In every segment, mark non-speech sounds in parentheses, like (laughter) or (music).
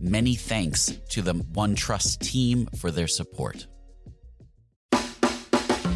Many thanks to the OneTrust team for their support.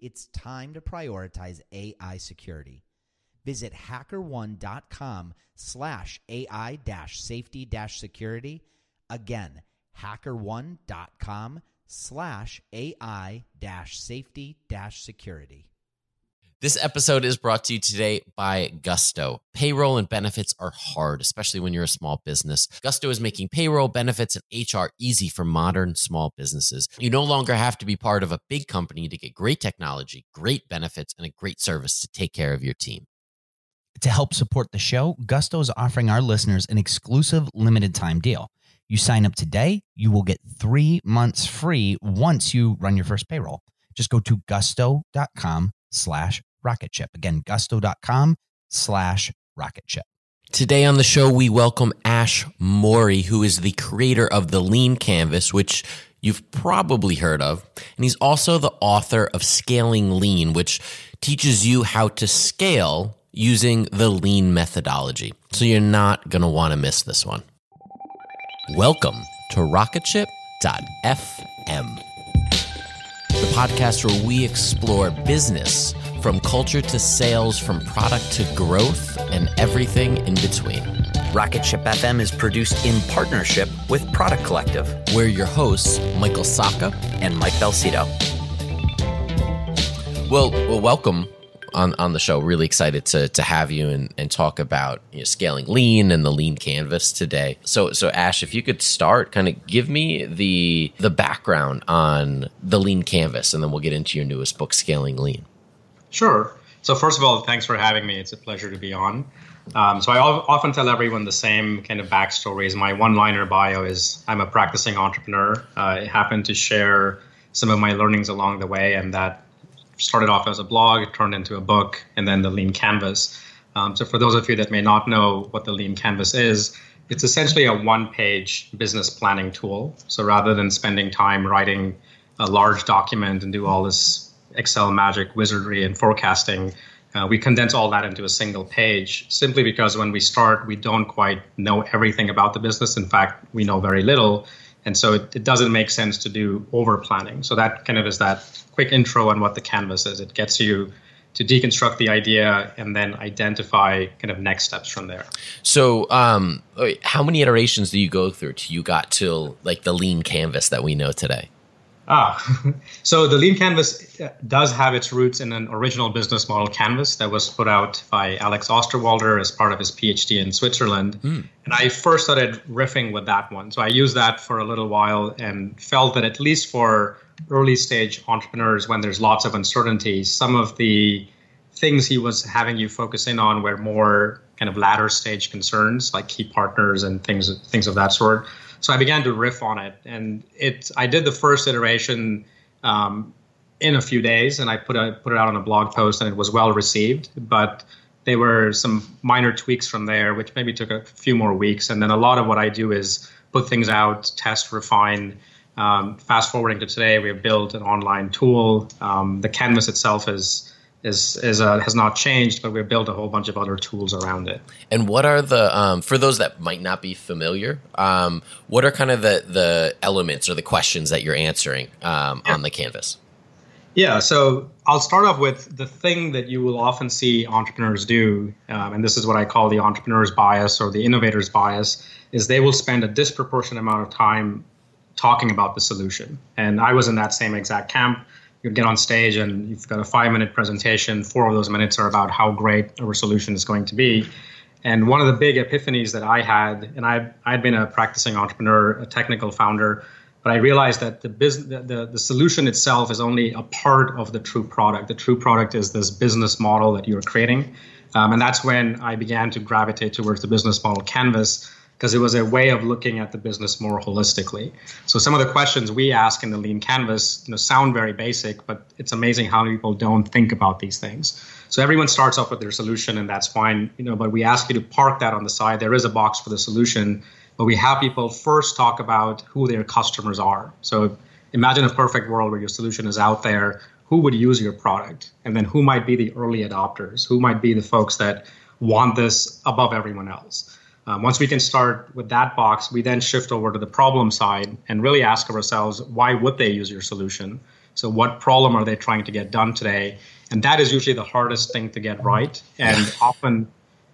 it's time to prioritize AI security. Visit hackerone.com slash AI dash safety dash security. Again, hackerone.com slash AI dash safety dash security. This episode is brought to you today by Gusto. Payroll and benefits are hard, especially when you're a small business. Gusto is making payroll, benefits, and HR easy for modern small businesses. You no longer have to be part of a big company to get great technology, great benefits, and a great service to take care of your team. To help support the show, Gusto is offering our listeners an exclusive limited time deal. You sign up today, you will get three months free once you run your first payroll. Just go to gusto.com slash rocket ship. Again, gusto.com slash rocket ship. Today on the show, we welcome Ash Maurya, who is the creator of the Lean Canvas, which you've probably heard of. And he's also the author of Scaling Lean, which teaches you how to scale using the lean methodology. So you're not going to want to miss this one. Welcome to rocketship.fm, the podcast where we explore business from culture to sales, from product to growth, and everything in between. Rocket Ship FM is produced in partnership with Product Collective. We're your hosts, Michael Sacca and Mike Belsito. Well, well, welcome on, on the show. Really excited to, to have you and, and talk about you know, scaling lean and the lean canvas today. So, so Ash, if you could start, kind of give me the the background on the lean canvas, and then we'll get into your newest book, Scaling Lean. Sure. So first of all, thanks for having me. It's a pleasure to be on. Um, so I often tell everyone the same kind of backstories. My one-liner bio is I'm a practicing entrepreneur. Uh, I happen to share some of my learnings along the way, and that started off as a blog, turned into a book, and then the Lean Canvas. Um, so for those of you that may not know what the Lean Canvas is, it's essentially a one-page business planning tool. So rather than spending time writing a large document and do all this Excel magic wizardry and forecasting, Uh, we condense all that into a single page simply because when we start, we don't quite know everything about the business. In fact, we know very little. And so it, it doesn't make sense to do over planning. So that kind of is that quick intro on what the canvas is. It gets you to deconstruct the idea and then identify kind of next steps from there. So, um, how many iterations do you go through till you got to like the lean canvas that we know today? Ah, (laughs) so the Lean Canvas uh, does have its roots in an original business model canvas that was put out by Alex Osterwalder as part of his PhD in Switzerland. Mm. And I first started riffing with that one. So I used that for a little while and felt that at least for early stage entrepreneurs, when there's lots of uncertainty, some of the things he was having you focus in on were more kind of latter stage concerns like key partners and things things of that sort. So I began to riff on it, and it. I did the first iteration um, in a few days, and I put a, put it out on a blog post, and it was well received. But there were some minor tweaks from there, which maybe took a few more weeks. And then a lot of what I do is put things out, test, refine. Um, fast forwarding to today, we have built an online tool. Um, the canvas itself is is is uh, has not changed, but we've built a whole bunch of other tools around it. And what are the um, for those that might not be familiar? Um, what are kind of the the elements or the questions that you're answering um, yeah. on the canvas? Yeah, so I'll start off with the thing that you will often see entrepreneurs do, um, and this is what I call the entrepreneur's bias or the innovator's bias, is they will spend a disproportionate amount of time talking about the solution. And I was in that same exact camp you get on stage and you've got a five minute presentation. Four of those minutes are about how great our solution is going to be. And one of the big epiphanies that I had, and I I'd been a practicing entrepreneur, a technical founder, but I realized that the business, the, the, the solution itself is only a part of the true product. The true product is this business model that you're creating, um, and that's when I began to gravitate towards the business model canvas because it was a way of looking at the business more holistically. So some of the questions we ask in the Lean Canvas, you know, sound very basic, but it's amazing how people don't think about these things. So everyone starts off with their solution, and that's fine, you know. But we ask you to park that on the side. There is a box for the solution, but we have people first talk about who their customers are. So imagine a perfect world where your solution is out there. Who would use your product, and then who might be the early adopters? Who might be the folks that want this above everyone else? Um, once we can start with that box, we then shift over to the problem side and really ask ourselves, why would they use your solution? So, what problem are they trying to get done today? And that is usually the hardest thing to get right. And often,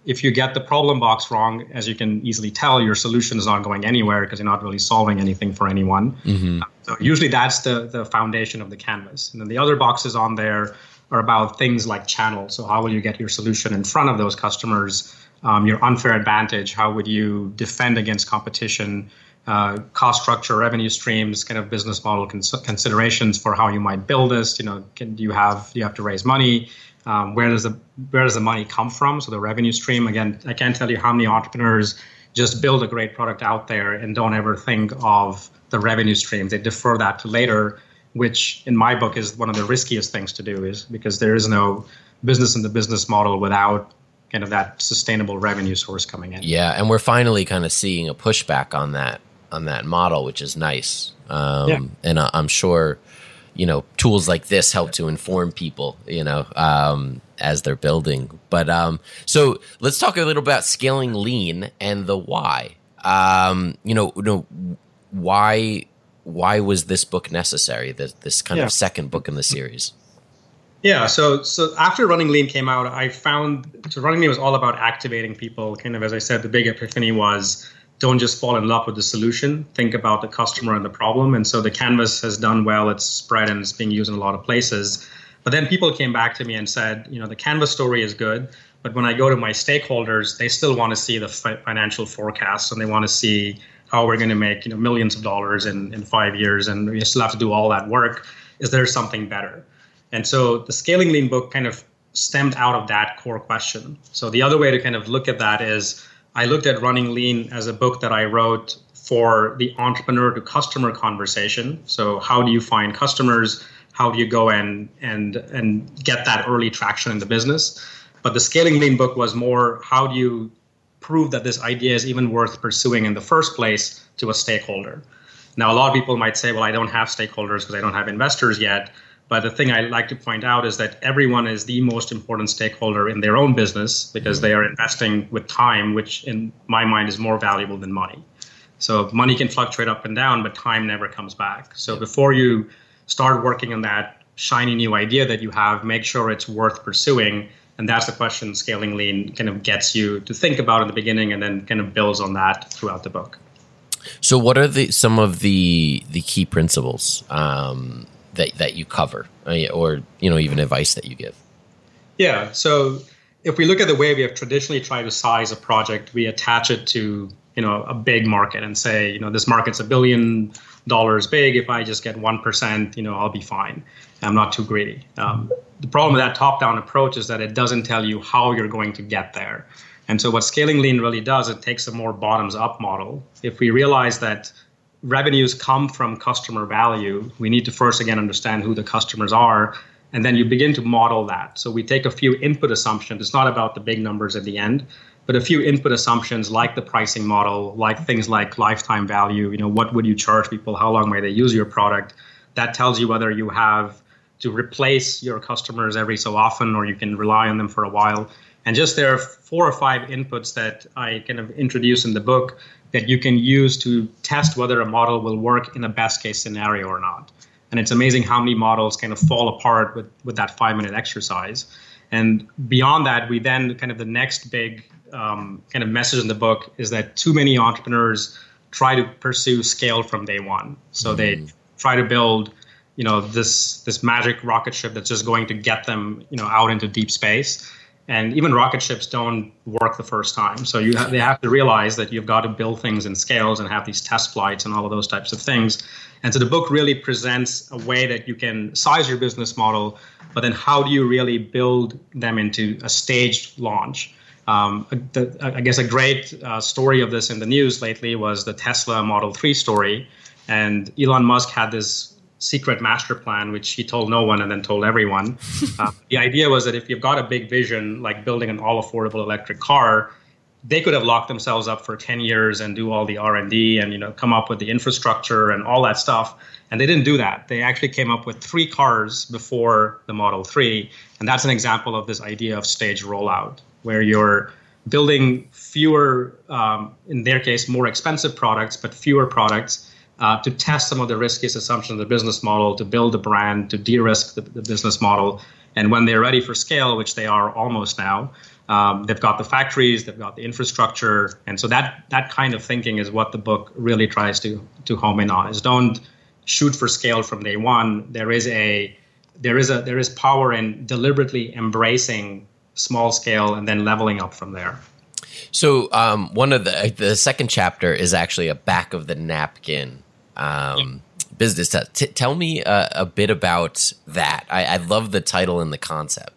if you get the problem box wrong, as you can easily tell, your solution is not going anywhere because you're not really solving anything for anyone. Mm-hmm. So, usually that's the, the foundation of the canvas. And then the other boxes on there are about things like channels. So, how will you get your solution in front of those customers? Um, your unfair advantage? How would you defend against competition? Uh, cost structure, revenue streams, kind of business model cons- considerations for how you might build this. You know, can, do you have do you have to raise money? Um, where does the where does the money come from? So the revenue stream. Again, I can't tell you how many entrepreneurs just build a great product out there and don't ever think of the revenue stream. They defer that to later, which in my book is one of the riskiest things to do, is because there is no business in the business model without kind of that sustainable revenue source coming in. Yeah, and we're finally kind of seeing a pushback on that on that model, which is nice. Um, yeah. And I'm sure, you know, tools like this help to inform people, you know, um, as they're building. But um, so let's talk a little about scaling lean and the why. Um, you know, you know, why why was this book necessary? This this kind yeah. of second book in the series. Yeah, so so after Running Lean came out, I found so Running Lean was all about activating people. Kind of as I said, the big epiphany was don't just fall in love with the solution. Think about the customer and the problem. And so the canvas has done well. It's spread and it's being used in a lot of places. But then people came back to me and said, you know, the canvas story is good, but when I go to my stakeholders, they still want to see the financial forecasts and they want to see how we're going to make you know millions of dollars in, in five years, and we still have to do all that work. Is there something better? And so the Scaling Lean book kind of stemmed out of that core question. So the other way to kind of look at that is I looked at Running Lean as a book that I wrote for the entrepreneur to customer conversation. So how do you find customers? How do you go and and and get that early traction in the business? But the Scaling Lean book was more how do you prove that this idea is even worth pursuing in the first place to a stakeholder? Now, a lot of people might say, well, I don't have stakeholders because I don't have investors yet. But the thing I like to point out is that everyone is the most important stakeholder in their own business because they are investing with time, which in my mind is more valuable than money. So money can fluctuate up and down, but time never comes back. So before you start working on that shiny new idea that you have, make sure it's worth pursuing. And that's the question scaling lean kind of gets you to think about in the beginning and then kind of builds on that throughout the book. So what are the some of the the key principles um, that that you cover, or you know even advice that you give? Yeah. So if we look at the way we have traditionally tried to size a project, we attach it to you know a big market and say you know this market's a billion dollars big. If I just get one percent, you know I'll be fine. I'm not too greedy. Um, the problem with that top-down approach is that it doesn't tell you how you're going to get there. And so what scaling lean really does, it takes a more bottoms-up model. If we realize that revenues come from customer value, we need to first again understand who the customers are, and then you begin to model that. So we take a few input assumptions. It's not about the big numbers at the end, but a few input assumptions like the pricing model, like things like lifetime value. You know, what would you charge people? How long may they use your product? That tells you whether you have to replace your customers every so often or you can rely on them for a while. And just there are four or five inputs that I kind of introduce in the book that you can use to test whether a model will work in a best case scenario or not. And it's amazing how many models kind of fall apart with, with that five minute exercise. And beyond that, we then kind of the next big um, kind of message in the book is that too many entrepreneurs try to pursue scale from day one. So mm. they try to build, you know, this this magic rocket ship that's just going to get them, you know, out into deep space and even rocket ships don't work the first time. So you they have to realize that you've got to build things in scales and have these test flights and all of those types of things. And so the book really presents a way that you can size your business model but then how do you really build them into a staged launch? Um, the, I guess a great uh, story of this in the news lately was the Tesla Model 3 story. And Elon Musk had this secret master plan, which he told no one and then told everyone. (laughs) uh, the idea was that if you've got a big vision, like building an all affordable electric car, they could have locked themselves up for 10 years and do all the r&d and you know come up with the infrastructure and all that stuff. And they didn't do that. They actually came up with three cars before the model 3 and that's an example of this idea of stage rollout where you're building fewer um, in their case more expensive products but fewer products uh, to test some of the riskiest assumptions of the business model, to build a brand, to de-risk the, the business model. And when they're ready for scale, which they are almost now, um, they've got the factories, they've got the infrastructure, and so that that kind of thinking is what the book really tries to to home in on. Is don't shoot for scale from day one. There is a there is a there is power in deliberately embracing small scale and then leveling up from there. So um, one of the the second chapter is actually a back of the napkin um, business. T- tell me uh, a bit about that. I, I love the title and the concept.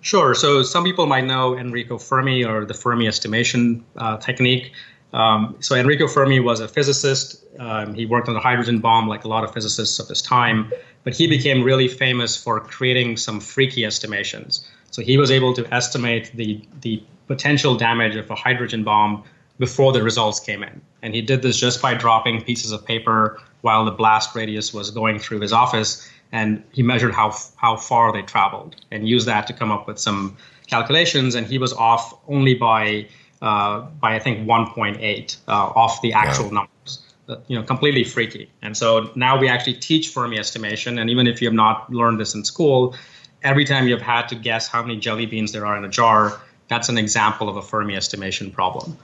Sure. So some people might know Enrico Fermi or the Fermi estimation uh, technique. Um, so Enrico Fermi was a physicist. Um, he worked on the hydrogen bomb, like a lot of physicists of his time. But he became really famous for creating some freaky estimations. So he was able to estimate the the potential damage of a hydrogen bomb before the results came in. And he did this just by dropping pieces of paper while the blast radius was going through his office. And he measured how, how far they traveled and used that to come up with some calculations. And he was off only by, uh, by I think, 1.8 uh, off the actual numbers. Uh, you know, completely freaky. And so now we actually teach Fermi estimation. And even if you have not learned this in school, every time you've had to guess how many jelly beans there are in a jar, that's an example of a Fermi estimation problem.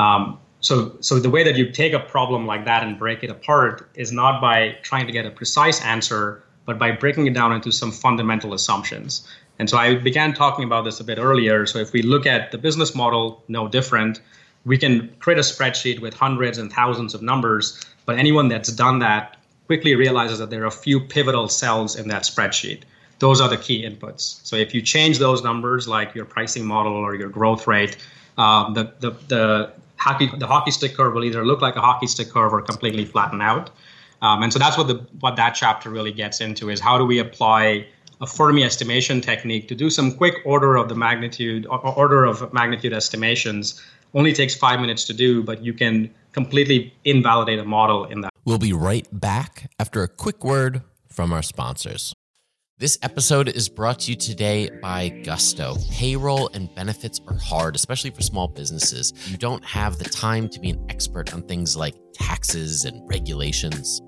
Um, so, so the way that you take a problem like that and break it apart is not by trying to get a precise answer, but by breaking it down into some fundamental assumptions. And so I began talking about this a bit earlier. So if we look at the business model, no different, we can create a spreadsheet with hundreds and thousands of numbers, but anyone that's done that quickly realizes that there are a few pivotal cells in that spreadsheet. Those are the key inputs. So if you change those numbers, like your pricing model or your growth rate, um, the, the, the hockey the hockey stick curve will either look like a hockey stick curve or completely flatten out. Um, and so that's what the what that chapter really gets into is how do we apply a Fermi estimation technique to do some quick order of the magnitude order of magnitude estimations. Only takes five minutes to do, but you can completely invalidate a model in that. We'll be right back after a quick word from our sponsors. This episode is brought to you today by Gusto. Payroll and benefits are hard, especially for small businesses. You don't have the time to be an expert on things like taxes and regulations.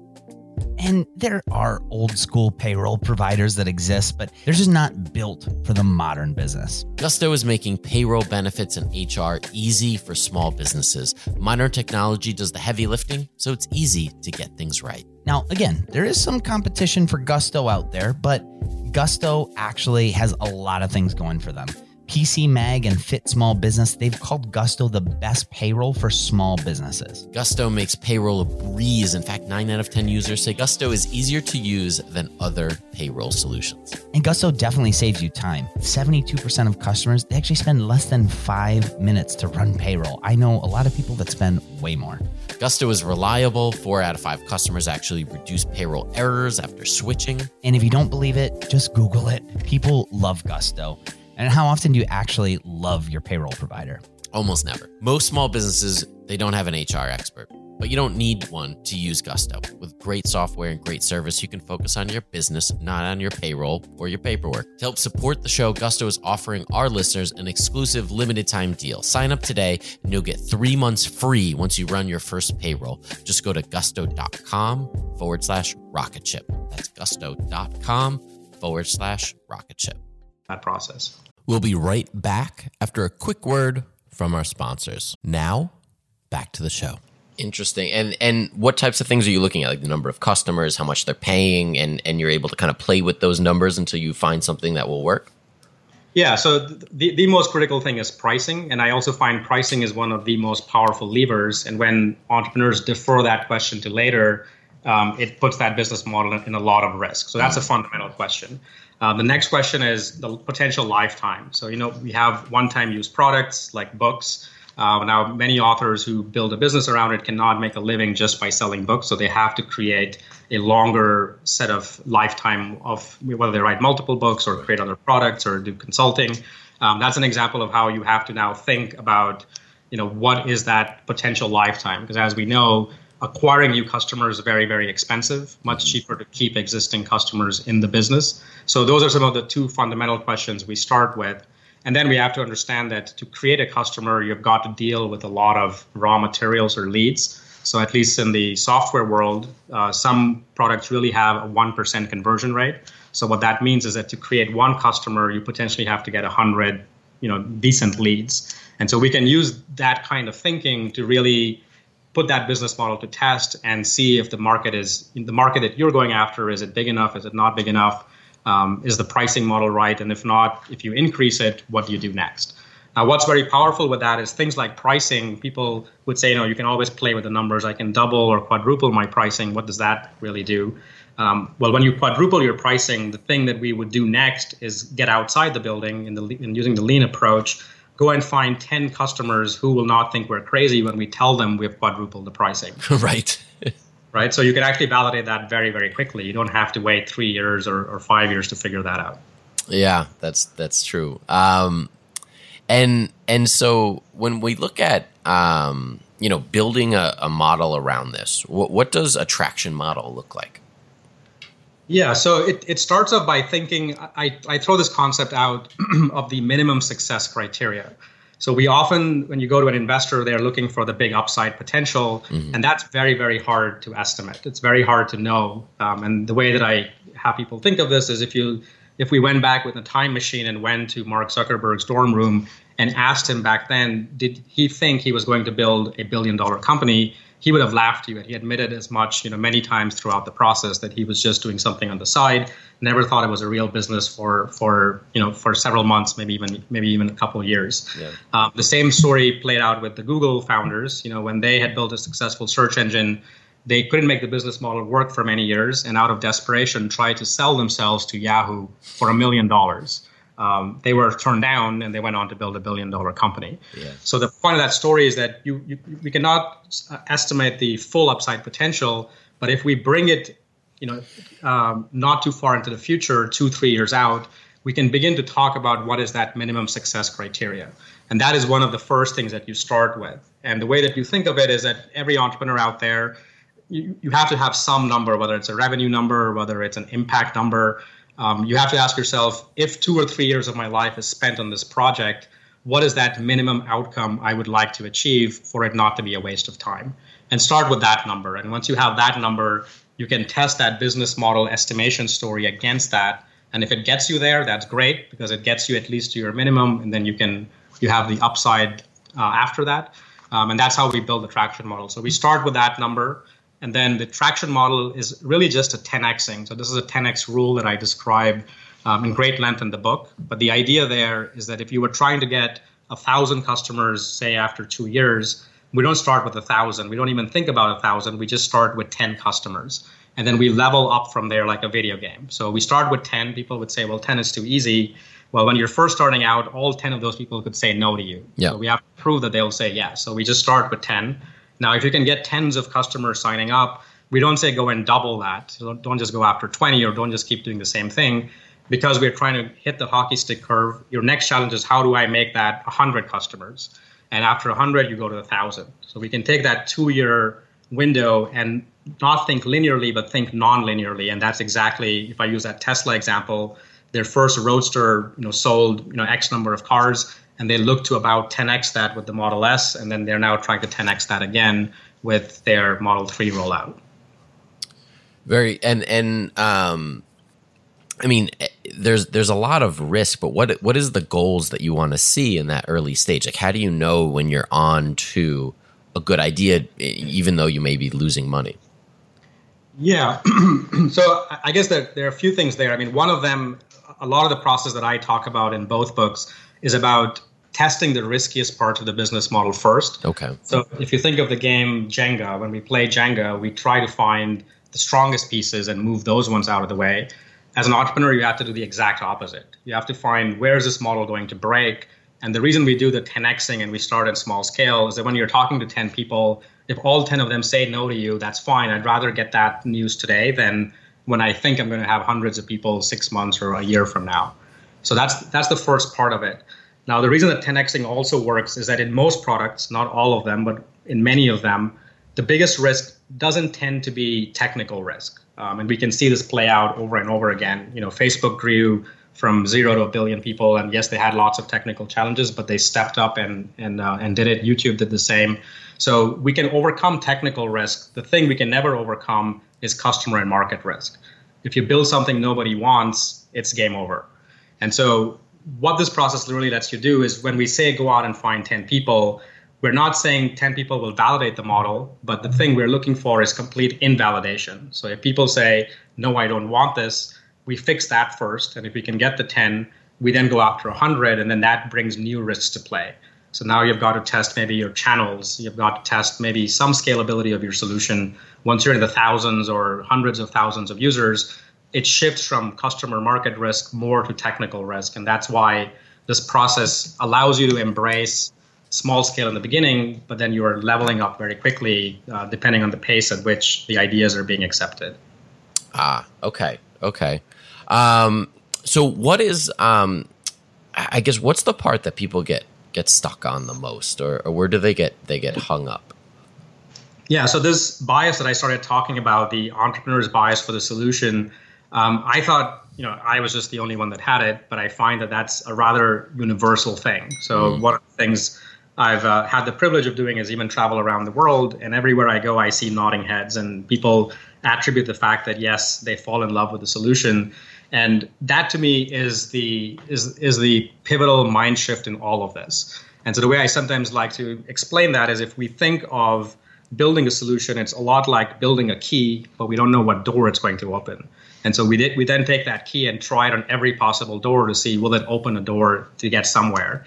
And there are old school payroll providers that exist, but they're just not built for the modern business. Gusto is making payroll benefits and HR easy for small businesses. Modern technology does the heavy lifting, so it's easy to get things right. Now, again, there is some competition for Gusto out there, but Gusto actually has a lot of things going for them. PC Mag and Fit Small Business, they've called Gusto the best payroll for small businesses. Gusto makes payroll a breeze. In fact, 9 out of 10 users say Gusto is easier to use than other payroll solutions. And Gusto definitely saves you time. 72% of customers, they actually spend less than five minutes to run payroll. I know a lot of people that spend way more. Gusto is reliable. Four out of five customers actually reduce payroll errors after switching. And if you don't believe it, just Google it. People love Gusto. And how often do you actually love your payroll provider? Almost never. Most small businesses, they don't have an HR expert, but you don't need one to use Gusto. With great software and great service, you can focus on your business, not on your payroll or your paperwork. To help support the show, Gusto is offering our listeners an exclusive limited time deal. Sign up today and you'll get three months free once you run your first payroll. Just go to gusto.com forward slash rocket ship. That's gusto.com forward slash rocket ship. That process. We'll be right back after a quick word from our sponsors. Now, back to the show. Interesting. And and what types of things are you looking at? Like the number of customers, how much they're paying, and and you're able to kind of play with those numbers until you find something that will work? Yeah, so the, the most critical thing is pricing. And I also find pricing is one of the most powerful levers. And when entrepreneurs defer that question to later, um, it puts that business model in, in, a lot of risk. So that's a fundamental question. Uh, the next question is the potential lifetime. So, you know, we have one time use products like books. Uh, now, many authors who build a business around it cannot make a living just by selling books. So they have to create a longer set of lifetime of whether they write multiple books or create other products or do consulting. Um, that's an example of how you have to now think about, you know, what is that potential lifetime? Because as we know, acquiring new customers is very, very expensive, much cheaper to keep existing customers in the business. So those are some of the two fundamental questions we start with. And then we have to understand that to create a customer, you've got to deal with a lot of raw materials or leads. So at least in the software world, uh, some products really have a 1% conversion rate. So what that means is that to create one customer, you potentially have to get 100, you know, decent leads. And so we can use that kind of thinking to really put that business model to test and see if the market is the market that you're going after is it big enough? Is it not big enough? Um, is the pricing model right? And if not if you increase it what do you do next? Now what's very powerful with that is things like pricing. People would say you know you can always play with the numbers. I can double or quadruple my pricing. What does that really do? Um, well when you quadruple your pricing the thing that we would do next is get outside the building in the in using the lean approach go and find 10 customers who will not think we're crazy when we tell them we've quadrupled the pricing. (laughs) right. (laughs) right. So you can actually validate that very, very quickly. You don't have to wait three years or, or five years to figure that out. Yeah, that's that's true. Um, and and so when we look at um, you know building a, a model around this, what, what does a traction model look like? Yeah, so it, it starts off by thinking, I, I throw this concept out (clears throat) of the minimum success criteria. So we often, when you go to an investor, they're looking for the big upside potential, mm-hmm. and that's very, very hard to estimate. It's very hard to know. Um, and the way that I have people think of this is if you, if we went back with a time machine and went to Mark Zuckerberg's dorm room and asked him back then, did he think he was going to build a billion dollar company? He would have laughed you and he admitted as much you know many times throughout the process that he was just doing something on the side never thought it was a real business for for you know for several months maybe even maybe even a couple of years yeah. um, the same story played out with the google founders you know when they had built a successful search engine they couldn't make the business model work for many years and out of desperation tried to sell themselves to yahoo for a million dollars um, they were turned down and they went on to build a billion dollar company. Yeah. So the point of that story is that you, you, we cannot estimate the full upside potential, but if we bring it, you know, um, not too far into the future, two three years out, we can begin to talk about what is that minimum success criteria, and that is one of the first things that you start with. And the way that you think of it is that every entrepreneur out there, you, you have to have some number, whether it's a revenue number, whether it's an impact number um, you have to ask yourself if two or three years of my life is spent on this project, what is that minimum outcome I would like to achieve for it not to be a waste of time? And start with that number. And once you have that number, you can test that business model estimation story against that. And if it gets you there, that's great because it gets you at least to your minimum, and then you can you have the upside uh, after that. Um, and that's how we build the traction model. So we start with that number. And then the traction model is really just a 10xing. So this is a 10x rule that I describe um, in great length in the book. But the idea there is that if you were trying to get a thousand customers, say after two years, we don't start with a thousand. We don't even think about a thousand. We just start with 10 customers. And then we level up from there like a video game. So we start with 10. People would say, well, 10 is too easy. Well, when you're first starting out, all 10 of those people could say no to you. Yeah. So we have to prove that they'll say yes. So we just start with 10 now, if you can get tens of customers signing up, we don't say go and double that. So don't just go after 20 or don't just keep doing the same thing because we're trying to hit the hockey stick curve. Your next challenge is how do I make that 100 customers? And after 100, you go to 1,000. So we can take that two year window and not think linearly, but think non linearly. And that's exactly, if I use that Tesla example, their first roadster you know, sold you know, X number of cars and they look to about 10x that with the Model S, and then they're now trying to 10x that again with their Model 3 rollout. Very and and um, I mean, eh, there's there's a lot of risk, but what what is the goals that you want to see in that early stage? Like, how do you know when you're on to a good idea, even though you may be losing money? Yeah, (clears throat) so I guess that there are a few things there. I mean, one of them, a lot of the process that I talk about in both books is about testing the riskiest part of the business model first. Okay. So if you think of the game Jenga, when we play Jenga, we try to find the strongest pieces and move those ones out of the way. As an entrepreneur, you have to do the exact opposite. You have to find where is this model going to break. And the reason we do the 10xing and we start in small scale is that when you're talking to 10 people, if all 10 of them say no to you, that's fine. I'd rather get that news today than when I think I'm going to have hundreds of people six months or a year from now. So that's that's the first part of it. Now, the reason that 10xing also works is that in most products, not all of them, but in many of them, the biggest risk doesn't tend to be technical risk. Um, and we can see this play out over and over again. You know, Facebook grew from zero to a billion people, and yes, they had lots of technical challenges, but they stepped up and and uh, and did it. YouTube did the same. So we can overcome technical risk. The thing we can never overcome is customer and market risk. If you build something nobody wants, it's game over. And so what this process really lets you do is when we say go out and find 10 people, we're not saying 10 people will validate the model, but the thing we're looking for is complete invalidation. So if people say, no, I don't want this, we fix that first. And if we can get the 10, we then go after 100, and then that brings new risks to play. So now you've got to test maybe your channels, you've got to test maybe some scalability of your solution. Once you're in the thousands or hundreds of thousands of users, it shifts from customer market risk more to technical risk. And that's why this process allows you to embrace small scale in the beginning, but then you are leveling up very quickly uh, depending on the pace at which the ideas are being accepted. Ah, okay, okay. Um, so, what is, um, I guess, what's the part that people get get stuck on the most, or, or where do they get they get hung up? Yeah, so this bias that I started talking about, the entrepreneur's bias for the solution, um, I thought, you know, I was just the only one that had it, but I find that that's a rather universal thing. So mm. one of the things I've uh, had the privilege of doing is even travel around the world, and everywhere I go, I see nodding heads, and people attribute the fact that yes, they fall in love with the solution, and that to me is the is is the pivotal mind shift in all of this. And so the way I sometimes like to explain that is if we think of building a solution, it's a lot like building a key, but we don't know what door it's going to open. And so we did. We then take that key and try it on every possible door to see will it open a door to get somewhere.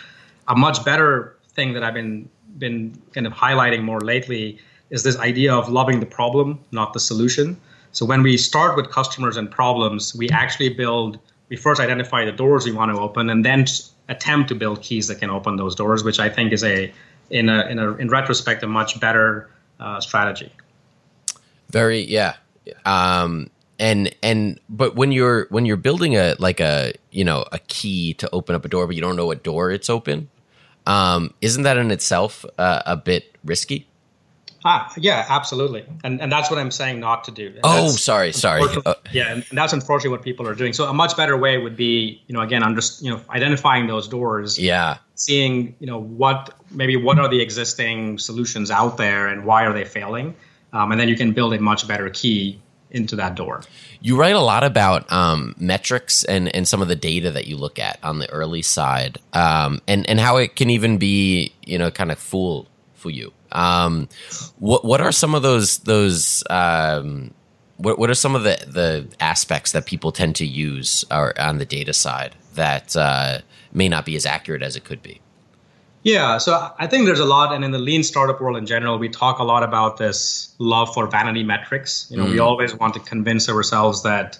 A much better thing that I've been been kind of highlighting more lately is this idea of loving the problem, not the solution. So when we start with customers and problems, we actually build. We first identify the doors we want to open, and then attempt to build keys that can open those doors, which I think is a in a in a in retrospect a much better uh, strategy. Very yeah. Um, and and but when you're when you're building a like a you know a key to open up a door but you don't know what door it's open um isn't that in itself uh, a bit risky Ah, yeah, absolutely, and and that's what I'm saying not to do. And Oh, sorry, sorry. Uh, yeah, and that's unfortunately what people are doing. So a much better way would be, you know, again, under, you know, identifying those doors, yeah. seeing, you know, what maybe what are the existing solutions out there and why are they failing, um, and then you can build a much better key into that door. You write a lot about um, metrics and, and some of the data that you look at on the early side, um, and and how it can even be you know kind of fool for you. Um, what what are some of those those um, what what are some of the the aspects that people tend to use or on the data side that uh, may not be as accurate as it could be? Yeah, so I think there's a lot, and in the lean startup world in general, we talk a lot about this love for vanity metrics. You know, we mm-hmm. always want to convince ourselves that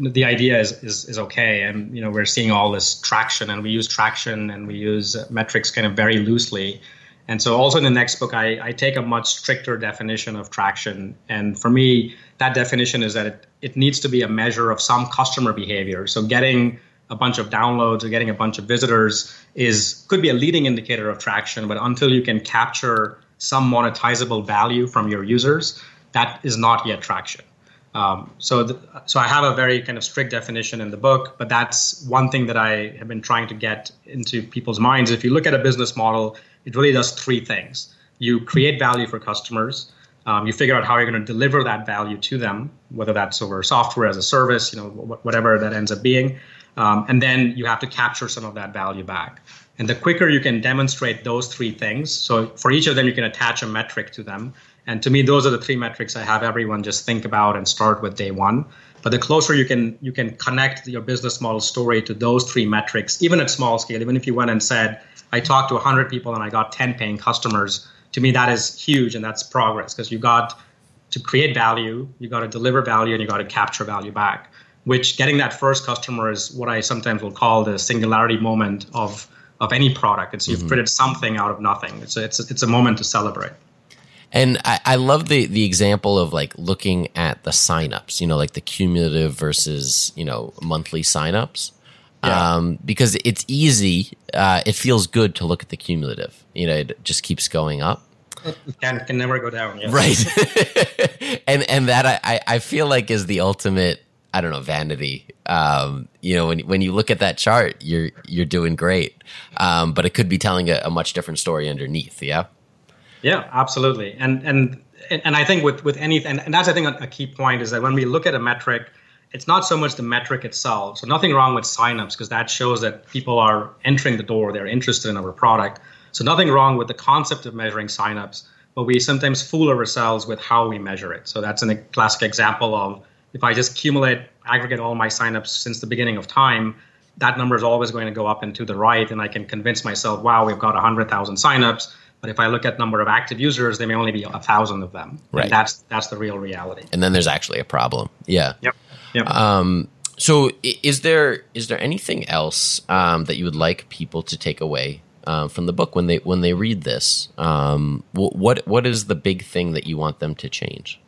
the idea is, is is okay, and you know, we're seeing all this traction, and we use traction and we use metrics kind of very loosely. And so, also in the next book, I, I take a much stricter definition of traction. And for me, that definition is that it, it needs to be a measure of some customer behavior. So, getting a bunch of downloads or getting a bunch of visitors is could be a leading indicator of traction. But until you can capture some monetizable value from your users, that is not yet traction. Um, so, so I have a very kind of strict definition in the book, but that's one thing that I have been trying to get into people's minds. If you look at a business model, it really does three things: you create value for customers, um, you figure out how you're going to deliver that value to them, whether that's over software as a service, you know, wh- whatever that ends up being, um, and then you have to capture some of that value back. And the quicker you can demonstrate those three things, so for each of them, you can attach a metric to them. And to me, those are the three metrics I have everyone just think about and start with day one. But the closer you can you can connect your business model story to those three metrics, even at small scale, even if you went and said, I talked to 100 people and I got 10 paying customers, to me that is huge and that's progress because you got to create value, you got to deliver value, and you got to capture value back. Which getting that first customer is what I sometimes will call the singularity moment of of any product. It's you've created something out of nothing. It's a, it's a, it's a moment to celebrate. And I, I love the the example of like looking at the signups, you know, like the cumulative versus you know monthly signups, Yeah. um, because it's easy. Uh, it feels good to look at the cumulative. You know, it just keeps going up, Can can never go down. Yeah. right? (laughs) and and that I I feel like is the ultimate. I don't know vanity. Um, you know, when when you look at that chart, you're you're doing great, um, but it could be telling a, a much different story underneath. Yeah. Yeah, absolutely. And and and I think with with any and, that's I think a key point is that when we look at a metric, it's not so much the metric itself. So nothing wrong with signups because that shows that people are entering the door, they're interested in our product. So nothing wrong with the concept of measuring signups, but we sometimes fool ourselves with how we measure it. So that's a classic example of if I just accumulate, aggregate all my signups since the beginning of time, that number is always going to go up and to the right, and I can convince myself, wow, we've got 100,000 signups. But if I look at number of active users, there may only be a thousand of them. Right. And that's that's the real reality. And then there's actually a problem. Yeah. Yep. Yep. Um, so is there is there anything else um, that you would like people to take away uh, from the book when they when they read this? Um, what what is the big thing that you want them to change?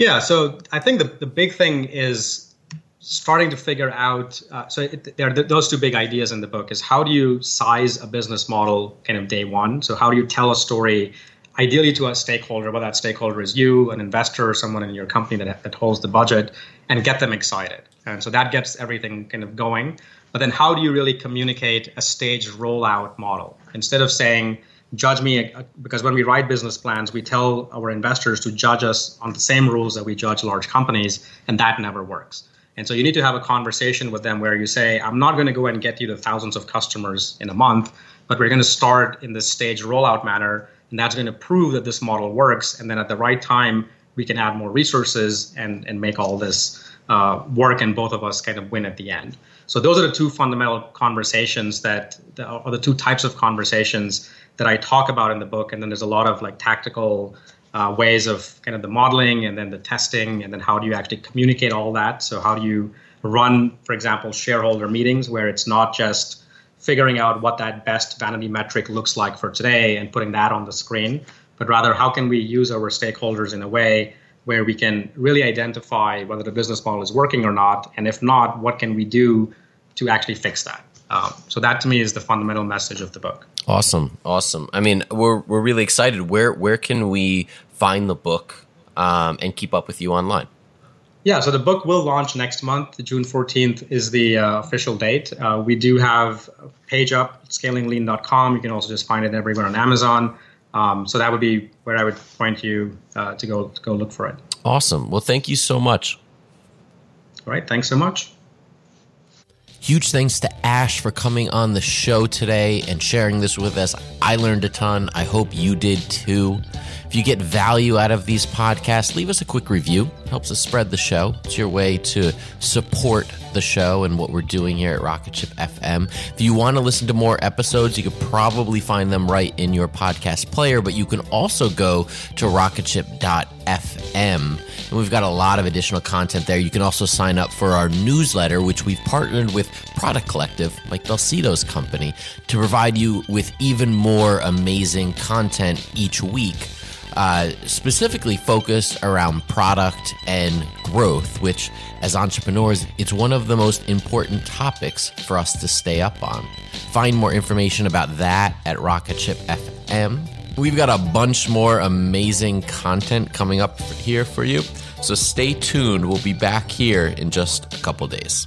Yeah, so I think the, the big thing is starting to figure out. Uh, so it, there are th- those two big ideas in the book: is how do you size a business model kind of day one? So how do you tell a story, ideally to a stakeholder, whether that stakeholder is you, an investor, or someone in your company that that holds the budget, and get them excited. And so that gets everything kind of going. But then how do you really communicate a staged rollout model instead of saying judge me because when we write business plans we tell our investors to judge us on the same rules that we judge large companies and that never works. And so you need to have a conversation with them where you say i'm not going to go and get you to thousands of customers in a month but we're going to start in this stage rollout manner and that's going to prove that this model works and then at the right time we can add more resources and and make all this uh, work and both of us kind of win at the end. So those are the two fundamental conversations that are the two types of conversations that I talk about in the book. And then there's a lot of like tactical uh, ways of kind of the modeling and then the testing and then how do you actually communicate all that. So how do you run, for example, shareholder meetings where it's not just figuring out what that best vanity metric looks like for today and putting that on the screen, but rather how can we use our stakeholders in a way where we can really identify whether the business model is working or not, and if not, what can we do to actually fix that? Um, so that to me is the fundamental message of the book. Awesome, awesome. I mean, we're we're really excited. Where where can we find the book um, and keep up with you online? Yeah, so the book will launch next month. June 14th is the uh, official date. Uh, we do have a page up, scalinglean.com. You can also just find it everywhere on Amazon. Um, so that would be where I would point you uh, to go to go look for it. Awesome. Well, thank you so much. All right. Thanks so much. Huge thanks to Ash for coming on the show today and sharing this with us. I learned a ton. I hope you did too. If you get value out of these podcasts, leave us a quick review. It helps us spread the show. It's your way to support the show and what we're doing here at Rocket Ship FM. If you want to listen to more episodes, you could probably find them right in your podcast player, but you can also go to rocketship.fm. And we've got a lot of additional content there. You can also sign up for our newsletter, which we've partnered with Product Collective, Mike Belsito's company, to provide you with even more amazing content each week uh, specifically focused around product and growth, which, as entrepreneurs, it's one of the most important topics for us to stay up on. Find more information about that at Rocketship FM. We've got a bunch more amazing content coming up here for you, so stay tuned. We'll be back here in just a couple days.